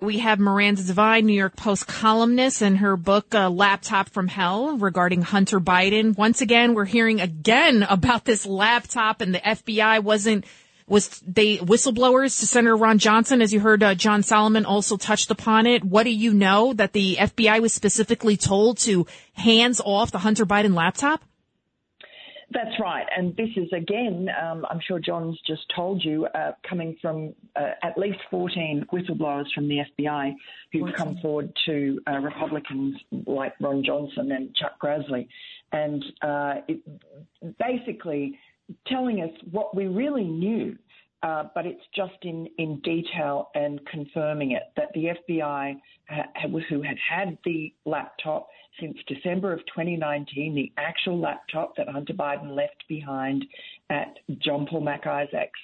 We have Miranda Devine, New York Post columnist, and her book, uh, Laptop from Hell, regarding Hunter Biden. Once again, we're hearing again about this laptop and the FBI wasn't, was they whistleblowers to Senator Ron Johnson, as you heard uh, John Solomon also touched upon it. What do you know that the FBI was specifically told to hands off the Hunter Biden laptop? That's right. And this is, again, um, I'm sure John's just told you, uh, coming from uh, at least 14 whistleblowers from the FBI who've come forward to uh, Republicans like Ron Johnson and Chuck Grassley. And uh, it, basically telling us what we really knew uh, but it's just in, in detail and confirming it that the FBI, who had had the laptop since December of 2019, the actual laptop that Hunter Biden left behind at John Paul Mac-Isaac's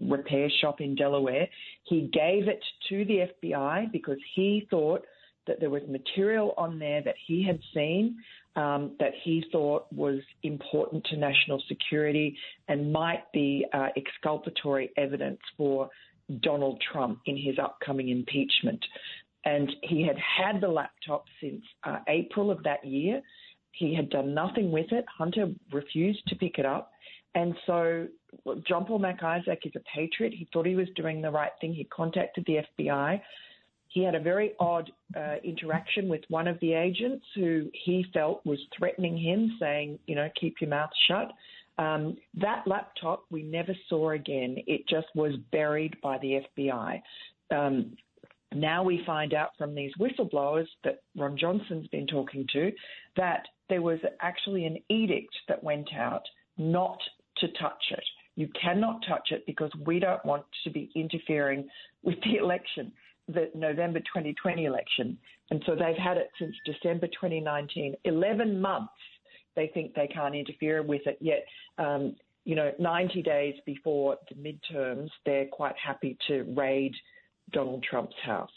repair shop in Delaware, he gave it to the FBI because he thought that there was material on there that he had seen um, that he thought was important to national security and might be uh, exculpatory evidence for Donald Trump in his upcoming impeachment. And he had had the laptop since uh, April of that year. He had done nothing with it. Hunter refused to pick it up. And so John Paul Mac-Isaac is a patriot. He thought he was doing the right thing. He contacted the FBI he had a very odd uh, interaction with one of the agents who he felt was threatening him, saying, you know, keep your mouth shut. Um, that laptop we never saw again. It just was buried by the FBI. Um, now we find out from these whistleblowers that Ron Johnson's been talking to that there was actually an edict that went out not to touch it. You cannot touch it because we don't want to be interfering with the election the November 2020 election. And so they've had it since December 2019, 11 months. They think they can't interfere with it yet. Um, you know, 90 days before the midterms, they're quite happy to raid Donald Trump's house.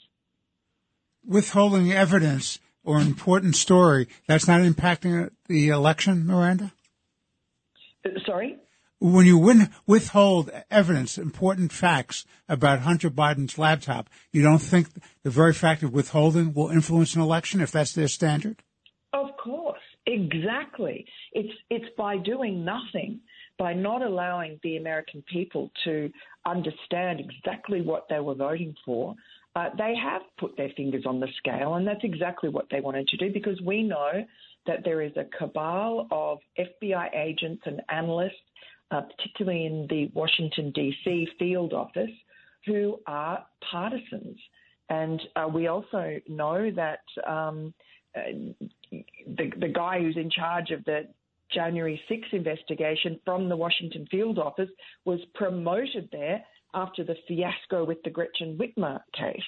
Withholding evidence or an important story, that's not impacting the election, Miranda? Uh, sorry? When you win, withhold evidence, important facts about Hunter Biden's laptop, you don't think the very fact of withholding will influence an election if that's their standard? Of course, exactly. It's it's by doing nothing, by not allowing the American people to understand exactly what they were voting for. Uh, they have put their fingers on the scale, and that's exactly what they wanted to do because we know that there is a cabal of FBI agents and analysts uh, particularly in the Washington, D.C. field office, who are partisans. And uh, we also know that um, uh, the, the guy who's in charge of the January 6 investigation from the Washington field office was promoted there after the fiasco with the Gretchen Whitmer case.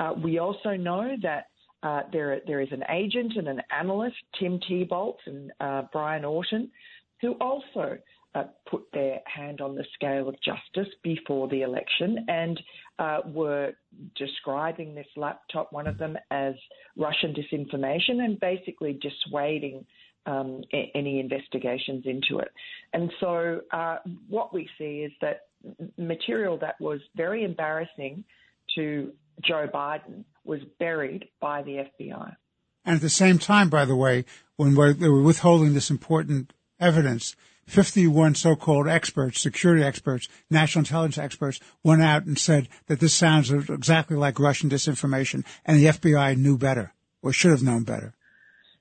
Uh, we also know that uh, there, there is an agent and an analyst, Tim Thibault and uh, Brian Auten, who also uh, put their hand on the scale of justice before the election and uh, were describing this laptop, one of them, as Russian disinformation and basically dissuading um, a- any investigations into it. And so uh, what we see is that material that was very embarrassing to Joe Biden was buried by the FBI. And at the same time, by the way, when they were withholding this important evidence, 51 so-called experts, security experts, national intelligence experts went out and said that this sounds exactly like Russian disinformation and the FBI knew better or should have known better.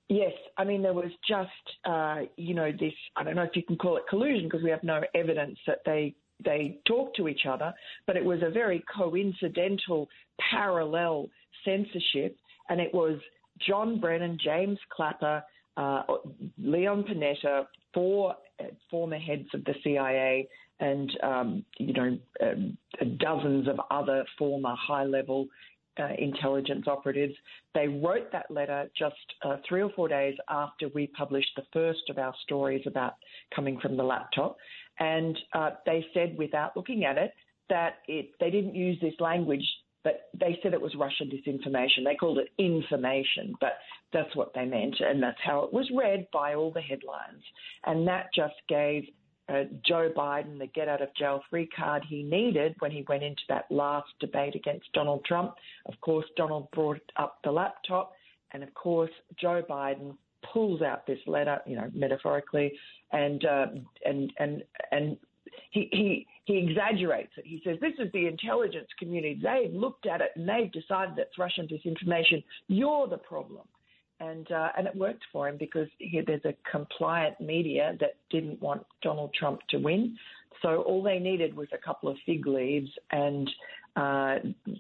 Yes, I mean there was just uh, you know this I don't know if you can call it collusion because we have no evidence that they they talked to each other, but it was a very coincidental parallel censorship, and it was John Brennan, James Clapper, uh, Leon Panetta, four uh, former heads of the CIA, and um, you know um, dozens of other former high-level uh, intelligence operatives. They wrote that letter just uh, three or four days after we published the first of our stories about coming from the laptop. And uh, they said, without looking at it, that it, they didn't use this language, but they said it was Russian disinformation. They called it information, but that's what they meant. And that's how it was read by all the headlines. And that just gave uh, Joe Biden the get out of jail free card he needed when he went into that last debate against Donald Trump. Of course, Donald brought up the laptop, and of course, Joe Biden pulls out this letter, you know, metaphorically, and uh, and and and he he he exaggerates it. He says this is the intelligence community. They've looked at it and they've decided it's Russian disinformation. You're the problem and uh, and it worked for him because he, there's a compliant media that didn't want Donald Trump to win. So all they needed was a couple of fig leaves, and uh,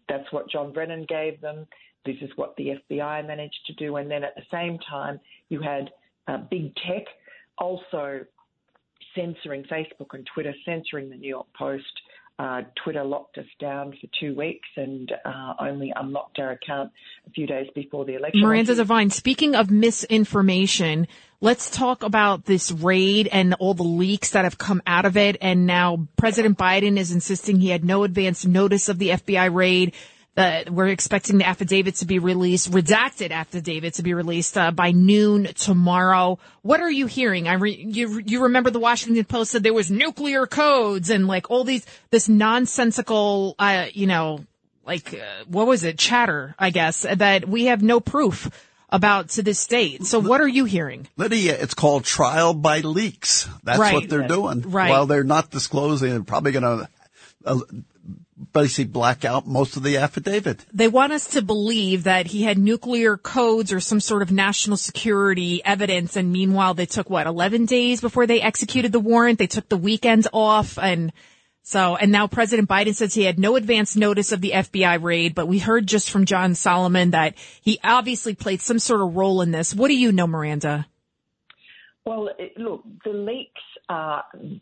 that's what John Brennan gave them. This is what the FBI managed to do, and then at the same time, you had uh, big tech also censoring Facebook and Twitter, censoring the New York Post, uh, Twitter locked us down for two weeks and uh, only unlocked our account a few days before the election. Miranda Devine, speaking of misinformation, let's talk about this raid and all the leaks that have come out of it. And now President Biden is insisting he had no advance notice of the FBI raid that we're expecting the affidavit to be released, redacted affidavit to be released uh, by noon tomorrow. What are you hearing? I re- you you remember the Washington Post said there was nuclear codes and like all these this nonsensical, uh, you know, like uh, what was it, chatter? I guess that we have no proof about to this state. So what are you hearing? Lydia, it's called trial by leaks. That's right. what they're doing. Right. While they're not disclosing, they're probably going to uh, basically black out most of the affidavit. They want us to believe that he had nuclear codes or some sort of national security evidence. And meanwhile, they took what, 11 days before they executed the warrant. They took the weekends off and so, and now President Biden says he had no advance notice of the FBI raid, but we heard just from John Solomon that he obviously played some sort of role in this. What do you know, Miranda? Well, look, the leaks uh,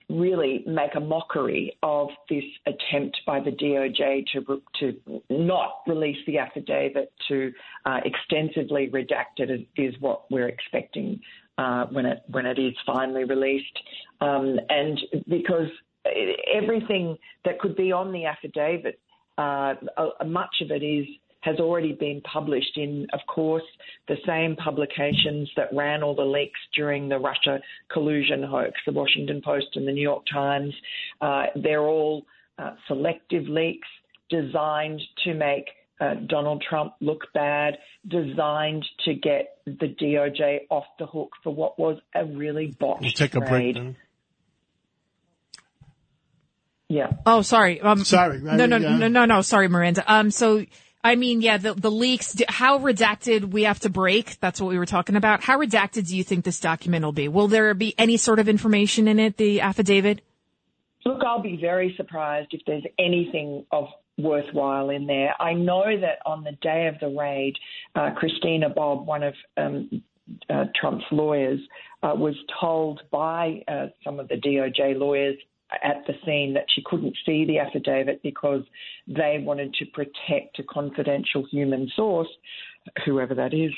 really make a mockery of this attempt by the DOJ to to not release the affidavit, to uh, extensively redact it, is what we're expecting uh, when it when it is finally released, um, and because everything that could be on the affidavit, uh, much of it is has already been published in, of course, the same publications that ran all the leaks during the Russia collusion hoax, the Washington Post and the New York Times. Uh, they're all uh, selective leaks designed to make uh, Donald Trump look bad, designed to get the DOJ off the hook for what was a really botched we'll take a break. Then. Yeah. Oh, sorry. Um, sorry. No, no, no, no, no. Sorry, Miranda. Um, so I mean, yeah, the, the leaks, how redacted we have to break, that's what we were talking about. How redacted do you think this document will be? Will there be any sort of information in it, the affidavit? Look, I'll be very surprised if there's anything of worthwhile in there. I know that on the day of the raid, uh, Christina Bobb, one of um, uh, Trump's lawyers, uh, was told by uh, some of the DOJ lawyers at the scene that she couldn't see the affidavit because they wanted to protect a confidential human source, whoever that is,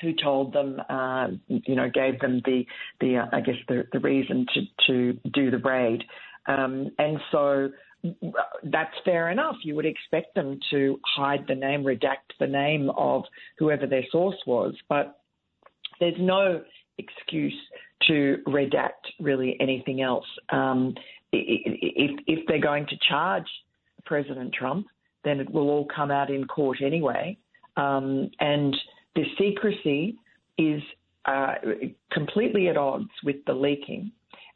who told them, uh, you know, gave them the, the uh, I guess, the, the reason to, to do the raid. Um, and so that's fair enough. You would expect them to hide the name, redact the name of whoever their source was, but there's no excuse to redact really anything else. Um, if, if they're going to charge President Trump, then it will all come out in court anyway. Um, and the secrecy is uh, completely at odds with the leaking.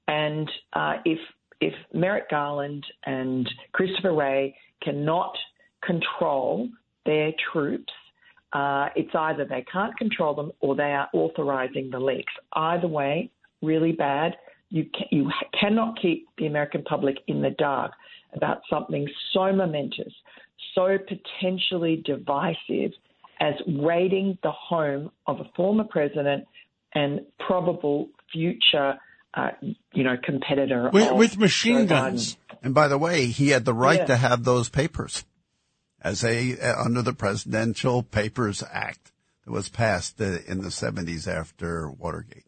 And uh, if if Merrick Garland and Christopher Wray cannot control their troops uh, it's either they can't control them or they are authorizing the leaks. Either way, really bad. You you cannot keep the American public in the dark about something so momentous, so potentially divisive as raiding the home of a former president and probable future, uh, you know, competitor with, with machine guns. And by the way, he had the right yeah. to have those papers as a uh, under the Presidential Papers Act that was passed uh, in the 70s after Watergate.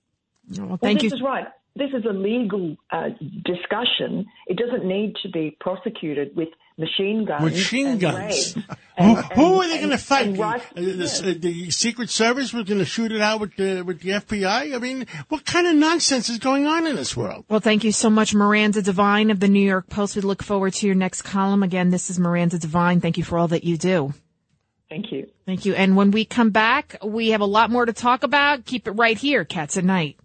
Well, Well, this you. is right. This is a legal uh, discussion. It doesn't need to be prosecuted with machine guns. Machine and guns. raids Who, and- who are they going to fight? and The, right- uh, the, uh, the Secret Service was going to shoot it out with the with the FBI. I mean, what kind of nonsense is going on in this world? Well, thank you so much, Miranda Devine of the New York Post. We look forward to your next column. Again, this is Miranda Devine. Thank you for all that you do. Thank you. Thank you. And when we come back, we have a lot more to talk about. Keep it right here, Cats at Night.